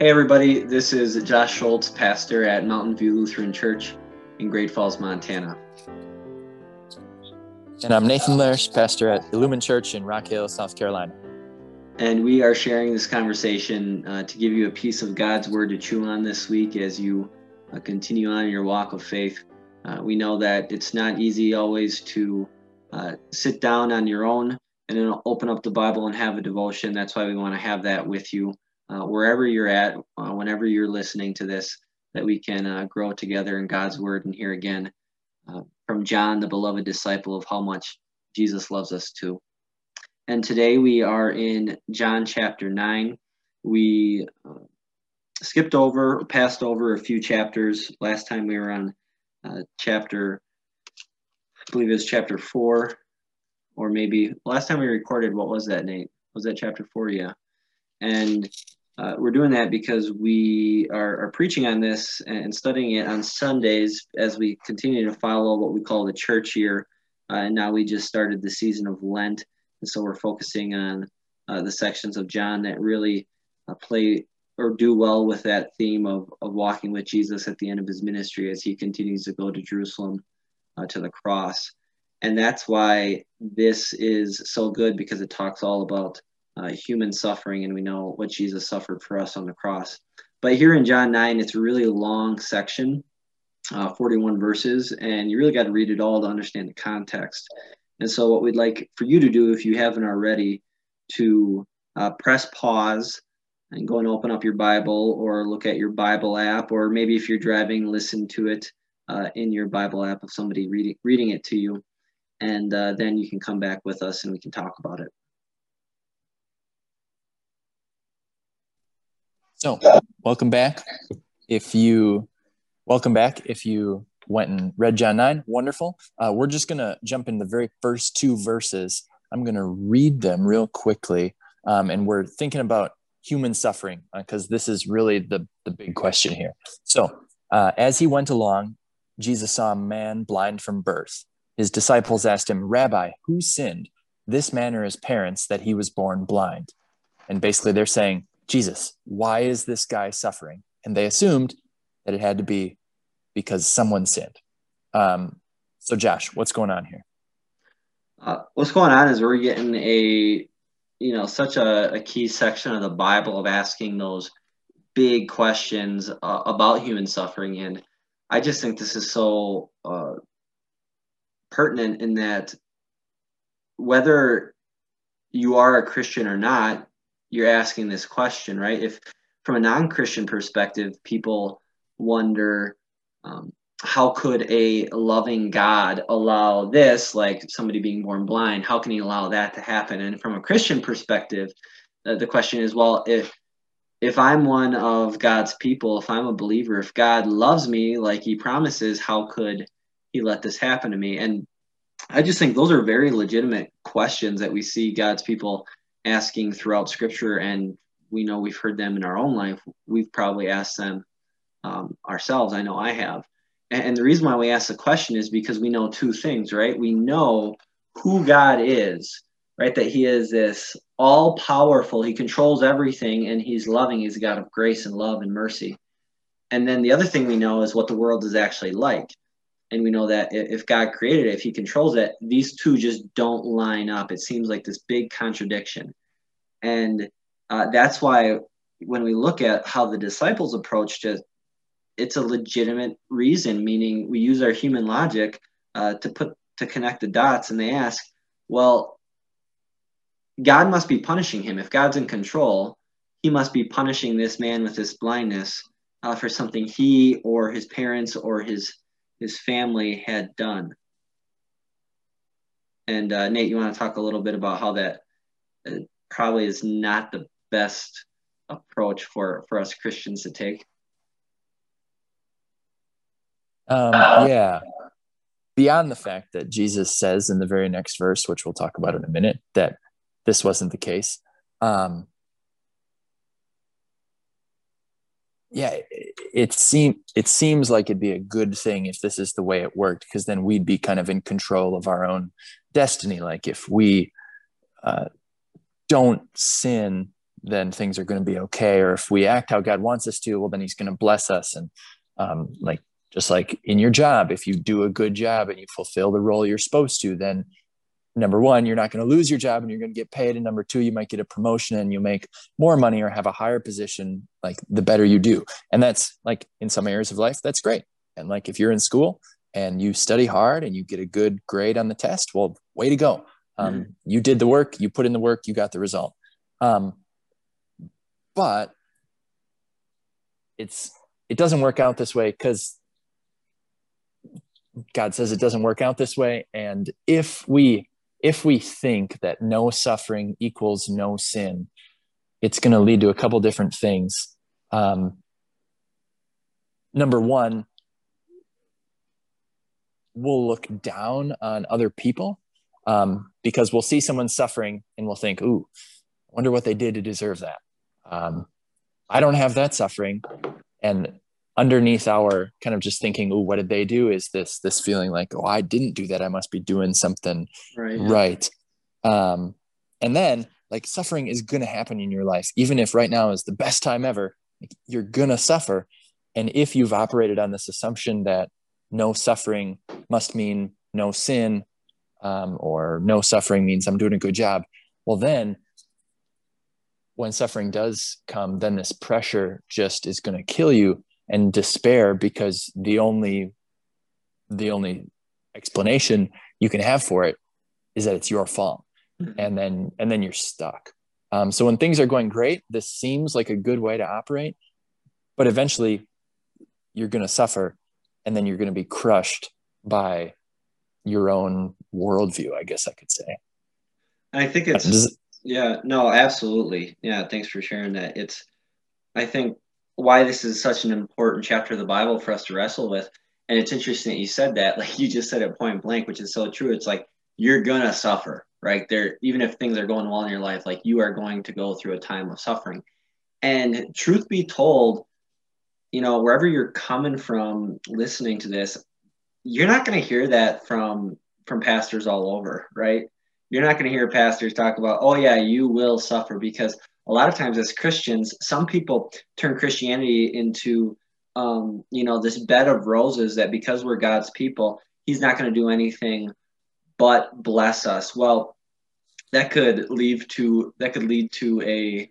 Hey, everybody, this is Josh Schultz, pastor at Mountain View Lutheran Church in Great Falls, Montana. And I'm Nathan Larish, pastor at Illumin Church in Rock Hill, South Carolina. And we are sharing this conversation uh, to give you a piece of God's word to chew on this week as you uh, continue on your walk of faith. Uh, we know that it's not easy always to uh, sit down on your own and then open up the Bible and have a devotion. That's why we want to have that with you uh, wherever you're at, uh, whenever you're listening to this, that we can uh, grow together in God's word and hear again uh, from John, the beloved disciple, of how much Jesus loves us too. And today we are in John chapter 9. We uh, skipped over, passed over a few chapters. Last time we were on chapter, I believe it was chapter 4, or maybe last time we recorded, what was that, Nate? Was that chapter 4? Yeah. And uh, we're doing that because we are, are, preaching on this and studying it on Sundays as we continue to follow what we call the church year. Uh, and now we just started the season of Lent. And so we're focusing on uh, the sections of John that really uh, play or do well with that theme of, of walking with Jesus at the end of his ministry as he continues to go to Jerusalem uh, to the cross. And that's why this is so good because it talks all about uh, human suffering, and we know what Jesus suffered for us on the cross. But here in John 9, it's a really long section, uh, 41 verses, and you really got to read it all to understand the context. And so, what we'd like for you to do, if you haven't already, to uh, press pause and go and open up your Bible or look at your Bible app, or maybe if you're driving, listen to it uh, in your Bible app of somebody reading, reading it to you. And uh, then you can come back with us and we can talk about it. So, welcome back. If you welcome back, if you went and read John 9, wonderful. Uh, we're just going to jump in the very first two verses. I'm going to read them real quickly. Um, and we're thinking about human suffering because uh, this is really the, the big question here. So, uh, as he went along, Jesus saw a man blind from birth. His disciples asked him, Rabbi, who sinned, this man or his parents, that he was born blind? And basically, they're saying, Jesus, why is this guy suffering? And they assumed that it had to be because someone sinned. Um, so, Josh, what's going on here? Uh, what's going on is we're getting a, you know, such a, a key section of the Bible of asking those big questions uh, about human suffering. And I just think this is so uh, pertinent in that whether you are a Christian or not, you're asking this question, right? If from a non-Christian perspective, people wonder um, how could a loving God allow this, like somebody being born blind, how can he allow that to happen? And from a Christian perspective, uh, the question is, well, if if I'm one of God's people, if I'm a believer, if God loves me like he promises, how could he let this happen to me? And I just think those are very legitimate questions that we see God's people asking throughout scripture and we know we've heard them in our own life we've probably asked them um, ourselves. I know i have. And, and the reason why we ask the question is because we know two things right? We know who god is right? That he is this all powerful he controls everything and he's loving he's a god of grace and love and mercy. And then the other thing we know is what the world is actually like and we know that if God created it, if He controls it, these two just don't line up. It seems like this big contradiction, and uh, that's why when we look at how the disciples approached it, it's a legitimate reason. Meaning, we use our human logic uh, to put to connect the dots, and they ask, well, God must be punishing him. If God's in control, He must be punishing this man with this blindness uh, for something he or his parents or his his family had done. And uh, Nate, you want to talk a little bit about how that uh, probably is not the best approach for for us Christians to take? Um, yeah. Beyond the fact that Jesus says in the very next verse, which we'll talk about in a minute, that this wasn't the case. Um, yeah, it seem it seems like it'd be a good thing if this is the way it worked, because then we'd be kind of in control of our own destiny. Like if we uh, don't sin, then things are going to be okay. Or if we act how God wants us to, well, then He's going to bless us. And um, like just like in your job, if you do a good job and you fulfill the role you're supposed to, then number one, you're not going to lose your job and you're going to get paid. And number two, you might get a promotion and you make more money or have a higher position, like the better you do. And that's like in some areas of life, that's great. And like if you're in school and you study hard and you get a good grade on the test, well, way to go. Um, mm-hmm. You did the work, you put in the work, you got the result. Um, but it's it doesn't work out this way because God says it doesn't work out this way. And if we if we think that no suffering equals no sin, it's going to lead to a couple different things. Um, number one, we'll look down on other people um, because we'll see someone suffering and we'll think, "Ooh, I wonder what they did to deserve that." Um, I don't have that suffering, and underneath our kind of just thinking, oh, what did they do? Is this this feeling like, oh, I didn't do that. I must be doing something right. right. Um, and then like suffering is gonna happen in your life, even if right now is the best time ever, you're gonna suffer. And if you've operated on this assumption that no suffering must mean no sin, um, or no suffering means I'm doing a good job, well then when suffering does come, then this pressure just is going to kill you and despair because the only the only explanation you can have for it is that it's your fault. Mm-hmm. and then and then you're stuck. Um, so when things are going great this seems like a good way to operate but eventually you're going to suffer and then you're going to be crushed by your own worldview i guess i could say. I think it's yeah no absolutely. Yeah thanks for sharing that. It's i think why this is such an important chapter of the Bible for us to wrestle with. And it's interesting that you said that, like you just said it point blank, which is so true. It's like you're gonna suffer, right? There, even if things are going well in your life, like you are going to go through a time of suffering. And truth be told, you know, wherever you're coming from listening to this, you're not gonna hear that from from pastors all over, right? You're not gonna hear pastors talk about, oh yeah, you will suffer because a lot of times as Christians, some people turn Christianity into, um, you know, this bed of roses that because we're God's people, He's not going to do anything but bless us. Well, that could lead to that could lead to a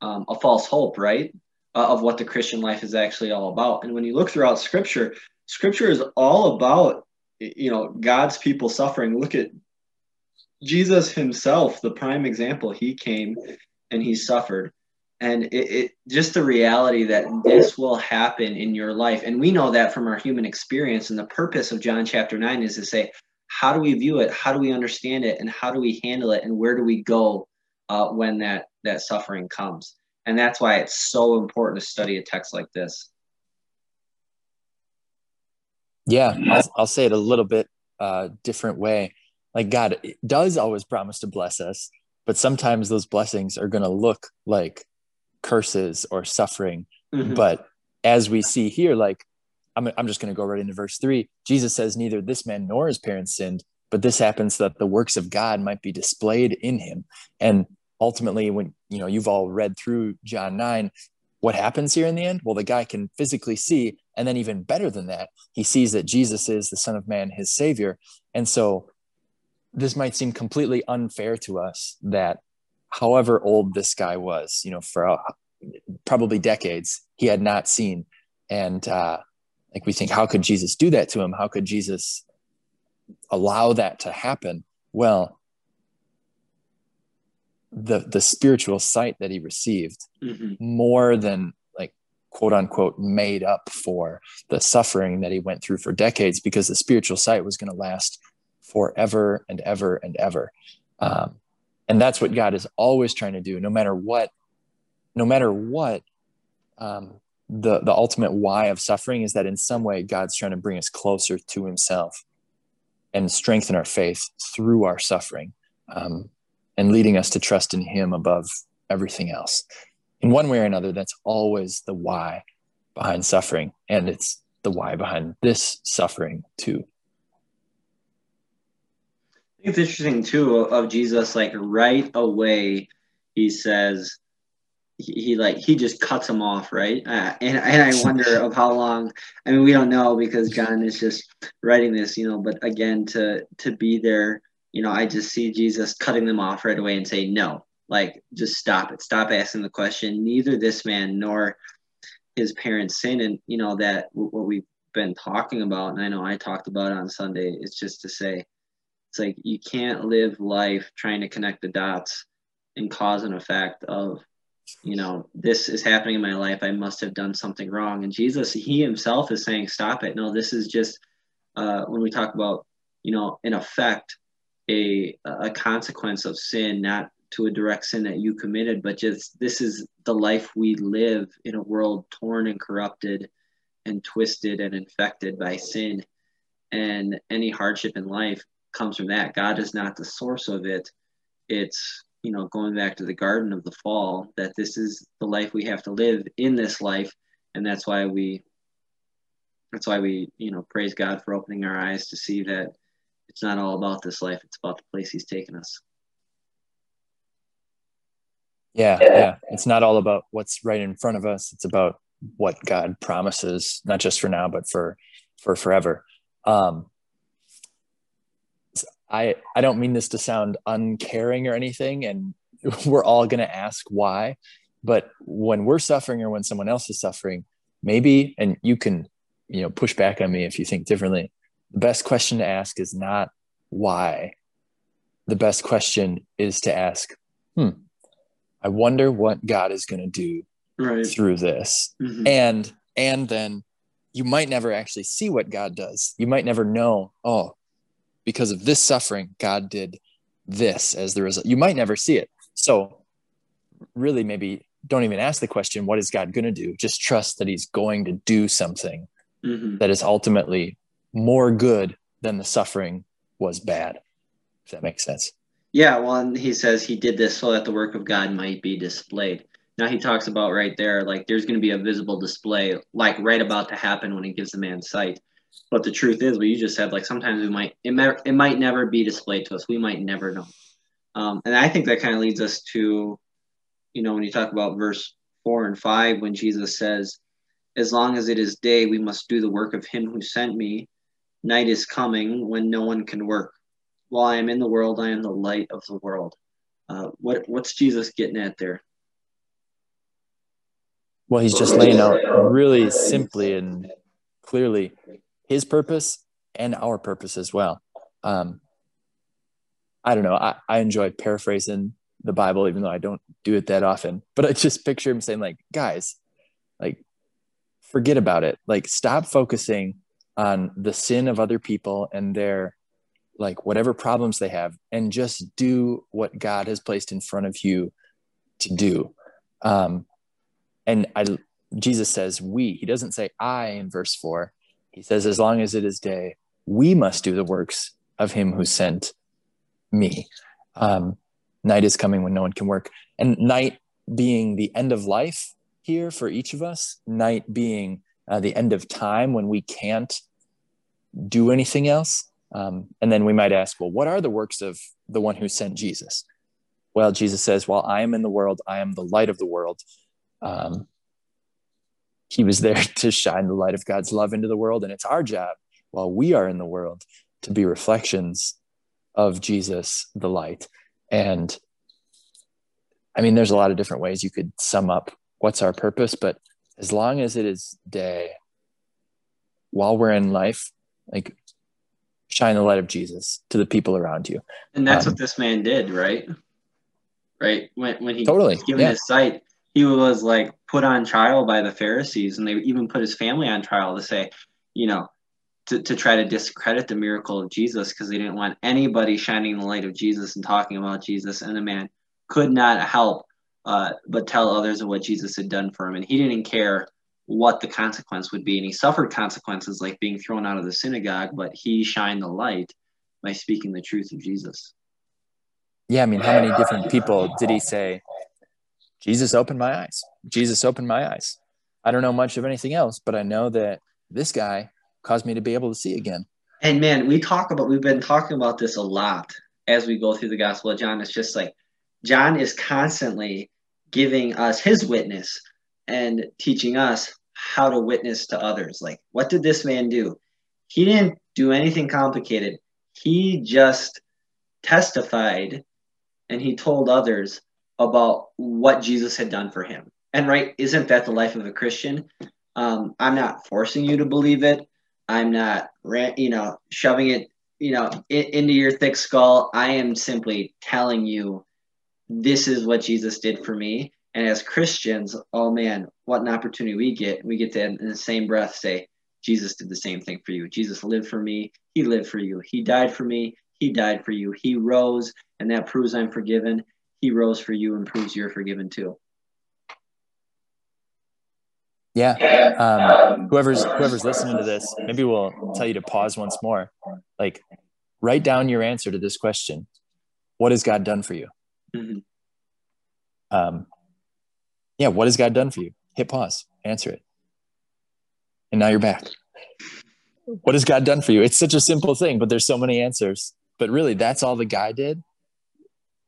um, a false hope, right? Uh, of what the Christian life is actually all about. And when you look throughout Scripture, Scripture is all about you know God's people suffering. Look at Jesus himself, the prime example. He came and he suffered. And it, it, just the reality that this will happen in your life and we know that from our human experience and the purpose of john chapter 9 is to say how do we view it? How do we understand it? And how do we handle it? And where do we go uh, when that that suffering comes? And that's why it's so important to study a text like this. Yeah i'll, I'll say it a little bit uh, different way. Like god does always promise to bless us but sometimes those blessings are going to look like curses or suffering. Mm-hmm. but as we see here like i'm, I'm just going to go right into verse 3 jesus says neither this man nor his parents sinned but this happens that the works of god might be displayed in him. And ultimately when you know you've all read through john 9 what happens here in the end? Well the guy can physically see and then even better than that he sees that jesus is the son of man his savior. And so this might seem completely unfair to us that however old this guy was, you know, for uh, probably decades, he had not seen. And uh, like we think, how could Jesus do that to him? How could Jesus allow that to happen? Well, the the spiritual sight that he received mm-hmm. more than like quote unquote made up for the suffering that he went through for decades because the spiritual sight was going to last forever and ever and ever. Um, and that's what God is always trying to do, no matter what, no matter what. Um, the the ultimate why of suffering is that in some way God's trying to bring us closer to Himself and strengthen our faith through our suffering, um, and leading us to trust in Him above everything else. In one way or another, that's always the why behind suffering, and it's the why behind this suffering too it's interesting too of Jesus, like right away, he says, he, he like he just cuts him off, right? Uh, and and I wonder of how long. I mean, we don't know because John is just writing this, you know. But again, to to be there, you know, I just see Jesus cutting them off right away and say, no, like just stop it, stop asking the question. Neither this man nor his parents sin, and you know that what we've been talking about, and I know I talked about on Sunday. It's just to say, it's like you can't live life trying to connect the dots and cause and effect of you know, this is happening in my life. I must have done something wrong. And Jesus, he himself is saying, stop it. No, this is just uh, when we talk about, you know, an effect, a, a consequence of sin, not to a direct sin that you committed, but just this is the life we live in a world torn and corrupted and twisted and infected by sin. And any hardship in life comes from that. God is not the source of it. It's you know, going back to the garden of the fall, that this is the life we have to live in this life. And that's why we, that's why we, you know, praise God for opening our eyes to see that it's not all about this life. It's about the place he's taken us. Yeah. Yeah. It's not all about what's right in front of us. It's about what God promises, not just for now, but for, for forever. Um, I I don't mean this to sound uncaring or anything, and we're all going to ask why. But when we're suffering or when someone else is suffering, maybe, and you can, you know, push back on me if you think differently. The best question to ask is not why. The best question is to ask, hmm, I wonder what God is going to do right. through this. Mm-hmm. And and then you might never actually see what God does. You might never know, oh, because of this suffering, God did this as the result. You might never see it. So, really, maybe don't even ask the question, what is God going to do? Just trust that He's going to do something mm-hmm. that is ultimately more good than the suffering was bad. If that makes sense. Yeah, well, and he says he did this so that the work of God might be displayed. Now he talks about right there, like there's going to be a visible display, like right about to happen when he gives the man sight. But the truth is, what you just said, like sometimes we might it, might, it might never be displayed to us. We might never know. Um, and I think that kind of leads us to, you know, when you talk about verse four and five, when Jesus says, "As long as it is day, we must do the work of Him who sent me. Night is coming when no one can work. While I am in the world, I am the light of the world." Uh, what what's Jesus getting at there? Well, he's just laying out really simply and clearly his purpose and our purpose as well. Um, I don't know. I, I enjoy paraphrasing the Bible, even though I don't do it that often. But I just picture him saying, like, guys, like, forget about it. Like, stop focusing on the sin of other people and their like whatever problems they have and just do what God has placed in front of you to do. Um, and I, Jesus says we, he doesn't say I in verse four. He says, as long as it is day, we must do the works of him who sent me. Um, night is coming when no one can work. And night being the end of life here for each of us, night being uh, the end of time when we can't do anything else. Um, and then we might ask, well, what are the works of the one who sent Jesus? Well, Jesus says, while I am in the world, I am the light of the world. Um, he was there to shine the light of God's love into the world. And it's our job while we are in the world to be reflections of Jesus, the light. And I mean, there's a lot of different ways you could sum up what's our purpose, but as long as it is day, while we're in life, like shine the light of Jesus to the people around you. And that's um, what this man did, right? Right. When, when he totally, was given yeah. his sight, he was like put on trial by the Pharisees, and they even put his family on trial to say, you know, to, to try to discredit the miracle of Jesus because they didn't want anybody shining the light of Jesus and talking about Jesus. And the man could not help uh, but tell others of what Jesus had done for him. And he didn't care what the consequence would be. And he suffered consequences like being thrown out of the synagogue, but he shined the light by speaking the truth of Jesus. Yeah, I mean, how many different people did he say, Jesus opened my eyes. Jesus opened my eyes. I don't know much of anything else, but I know that this guy caused me to be able to see again. And man, we talk about, we've been talking about this a lot as we go through the Gospel of John. It's just like John is constantly giving us his witness and teaching us how to witness to others. Like, what did this man do? He didn't do anything complicated. He just testified and he told others about what Jesus had done for him. And right, isn't that the life of a Christian? Um, I'm not forcing you to believe it. I'm not, you know, shoving it, you know, into your thick skull. I am simply telling you, this is what Jesus did for me. And as Christians, oh man, what an opportunity we get. We get to, in the same breath, say, Jesus did the same thing for you. Jesus lived for me. He lived for you. He died for me. He died for you. He rose, and that proves I'm forgiven. He rose for you and proves you're forgiven too. Yeah. Um, whoever's whoever's listening to this, maybe we'll tell you to pause once more. Like, write down your answer to this question: What has God done for you? Mm-hmm. Um, yeah. What has God done for you? Hit pause. Answer it. And now you're back. What has God done for you? It's such a simple thing, but there's so many answers. But really, that's all the guy did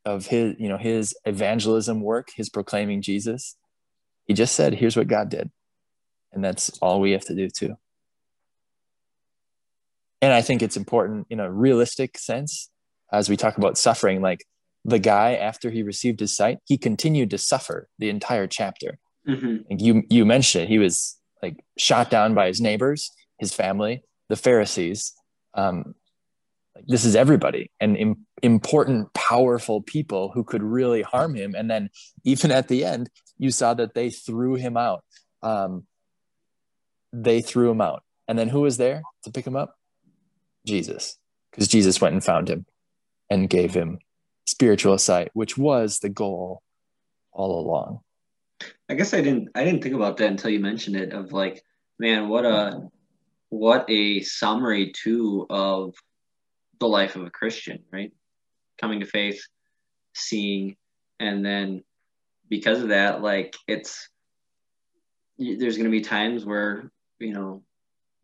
of his, you know, his evangelism work, his proclaiming Jesus. He just said, "Here's what God did." and that's all we have to do too and i think it's important in a realistic sense as we talk about suffering like the guy after he received his sight he continued to suffer the entire chapter mm-hmm. you you mentioned it he was like shot down by his neighbors his family the pharisees um, like this is everybody and Im- important powerful people who could really harm him and then even at the end you saw that they threw him out um, they threw him out. And then who was there to pick him up? Jesus, because Jesus went and found him and gave him spiritual sight, which was the goal all along. I guess I didn't I didn't think about that until you mentioned it of like, man, what a what a summary too of the life of a Christian, right? Coming to faith, seeing, and then because of that, like it's there's going to be times where you know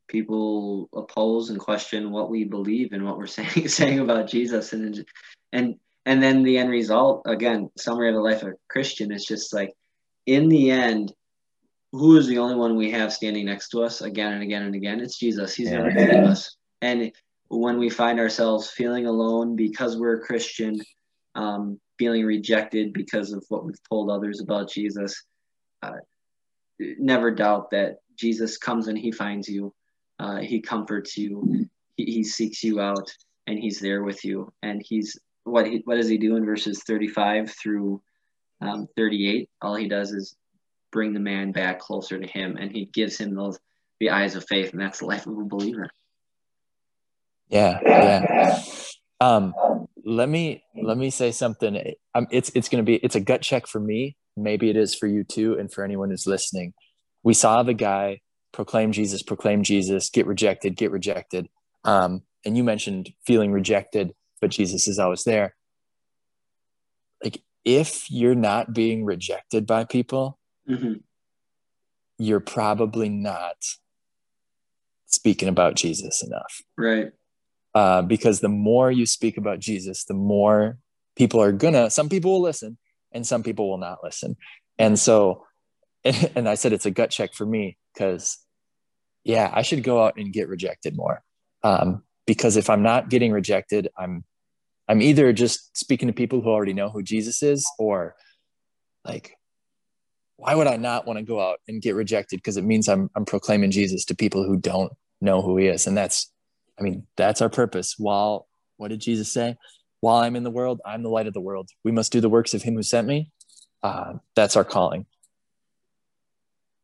people oppose and question what we believe and what we're saying saying about Jesus and and and then the end result again summary of the life of a Christian is just like in the end who is the only one we have standing next to us again and again and again it's Jesus he's yeah. never leave us and when we find ourselves feeling alone because we're a Christian um, feeling rejected because of what we've told others about Jesus uh, never doubt that Jesus comes and he finds you. Uh, he comforts you. He, he, seeks you out and he's there with you. And he's what he, what does he do in verses 35 through um, 38? All he does is bring the man back closer to him and he gives him those the eyes of faith and that's the life of a believer. Yeah, yeah. Um, let me let me say something. Um, it's it's going to be it's a gut check for me. Maybe it is for you too, and for anyone who's listening we saw the guy proclaim Jesus, proclaim Jesus, get rejected, get rejected. Um, and you mentioned feeling rejected, but Jesus is always there. Like, if you're not being rejected by people, mm-hmm. you're probably not speaking about Jesus enough. Right. Uh, because the more you speak about Jesus, the more people are gonna, some people will listen and some people will not listen. And so and I said it's a gut check for me because yeah, I should go out and get rejected more. Um, because if I'm not getting rejected, I'm I'm either just speaking to people who already know who Jesus is, or like, why would I not want to go out and get rejected? Because it means I'm I'm proclaiming Jesus to people who don't know who he is. And that's I mean, that's our purpose. While what did Jesus say? While I'm in the world, I'm the light of the world. We must do the works of him who sent me. Uh, that's our calling.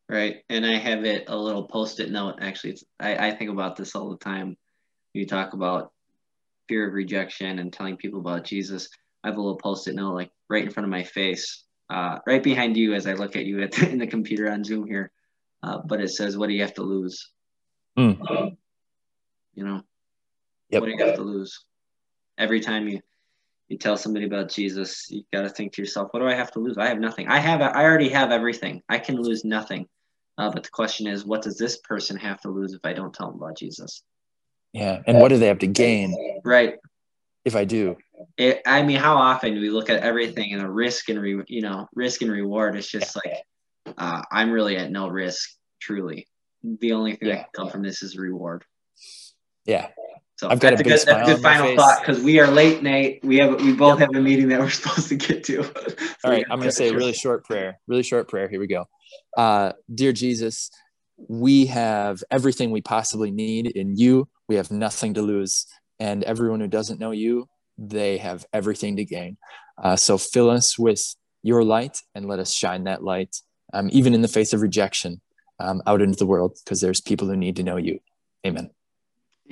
Right. And I have it a little post-it note. Actually, I, I think about this all the time. You talk about fear of rejection and telling people about Jesus. I have a little post-it note like right in front of my face, uh, right behind you as I look at you at the, in the computer on Zoom here. Uh, but it says, "What do you have to lose?" Mm. Um, you know, yep. what do you have to lose? Every time you you tell somebody about Jesus, you got to think to yourself, "What do I have to lose? I have nothing. I have. I already have everything. I can lose nothing." Uh, but the question is, what does this person have to lose if I don't tell them about Jesus? Yeah. And what do they have to gain? Right. If I do. it, I mean, how often do we look at everything and a risk and re, you know risk and reward? It's just like uh, I'm really at no risk. Truly, the only thing yeah. that can come from this is reward. Yeah. So I've got a, a good, that's a good final thought because we are late, Nate. We have we both yep. have a meeting that we're supposed to get to. so All right, I'm going to say a really short prayer. Really short prayer. Here we go. Uh, dear Jesus, we have everything we possibly need in you. We have nothing to lose, and everyone who doesn't know you, they have everything to gain. Uh, so fill us with your light and let us shine that light, um, even in the face of rejection, um, out into the world, because there's people who need to know you. Amen.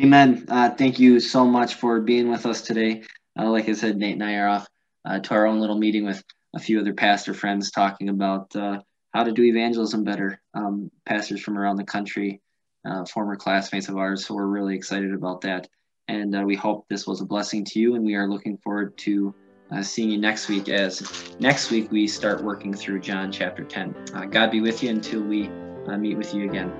Amen. Uh, thank you so much for being with us today. Uh, like I said, Nate and I are off uh, to our own little meeting with a few other pastor friends talking about uh, how to do evangelism better. Um, pastors from around the country, uh, former classmates of ours. So we're really excited about that. And uh, we hope this was a blessing to you. And we are looking forward to seeing you next week as next week we start working through John chapter 10. God be with you until we meet with you again.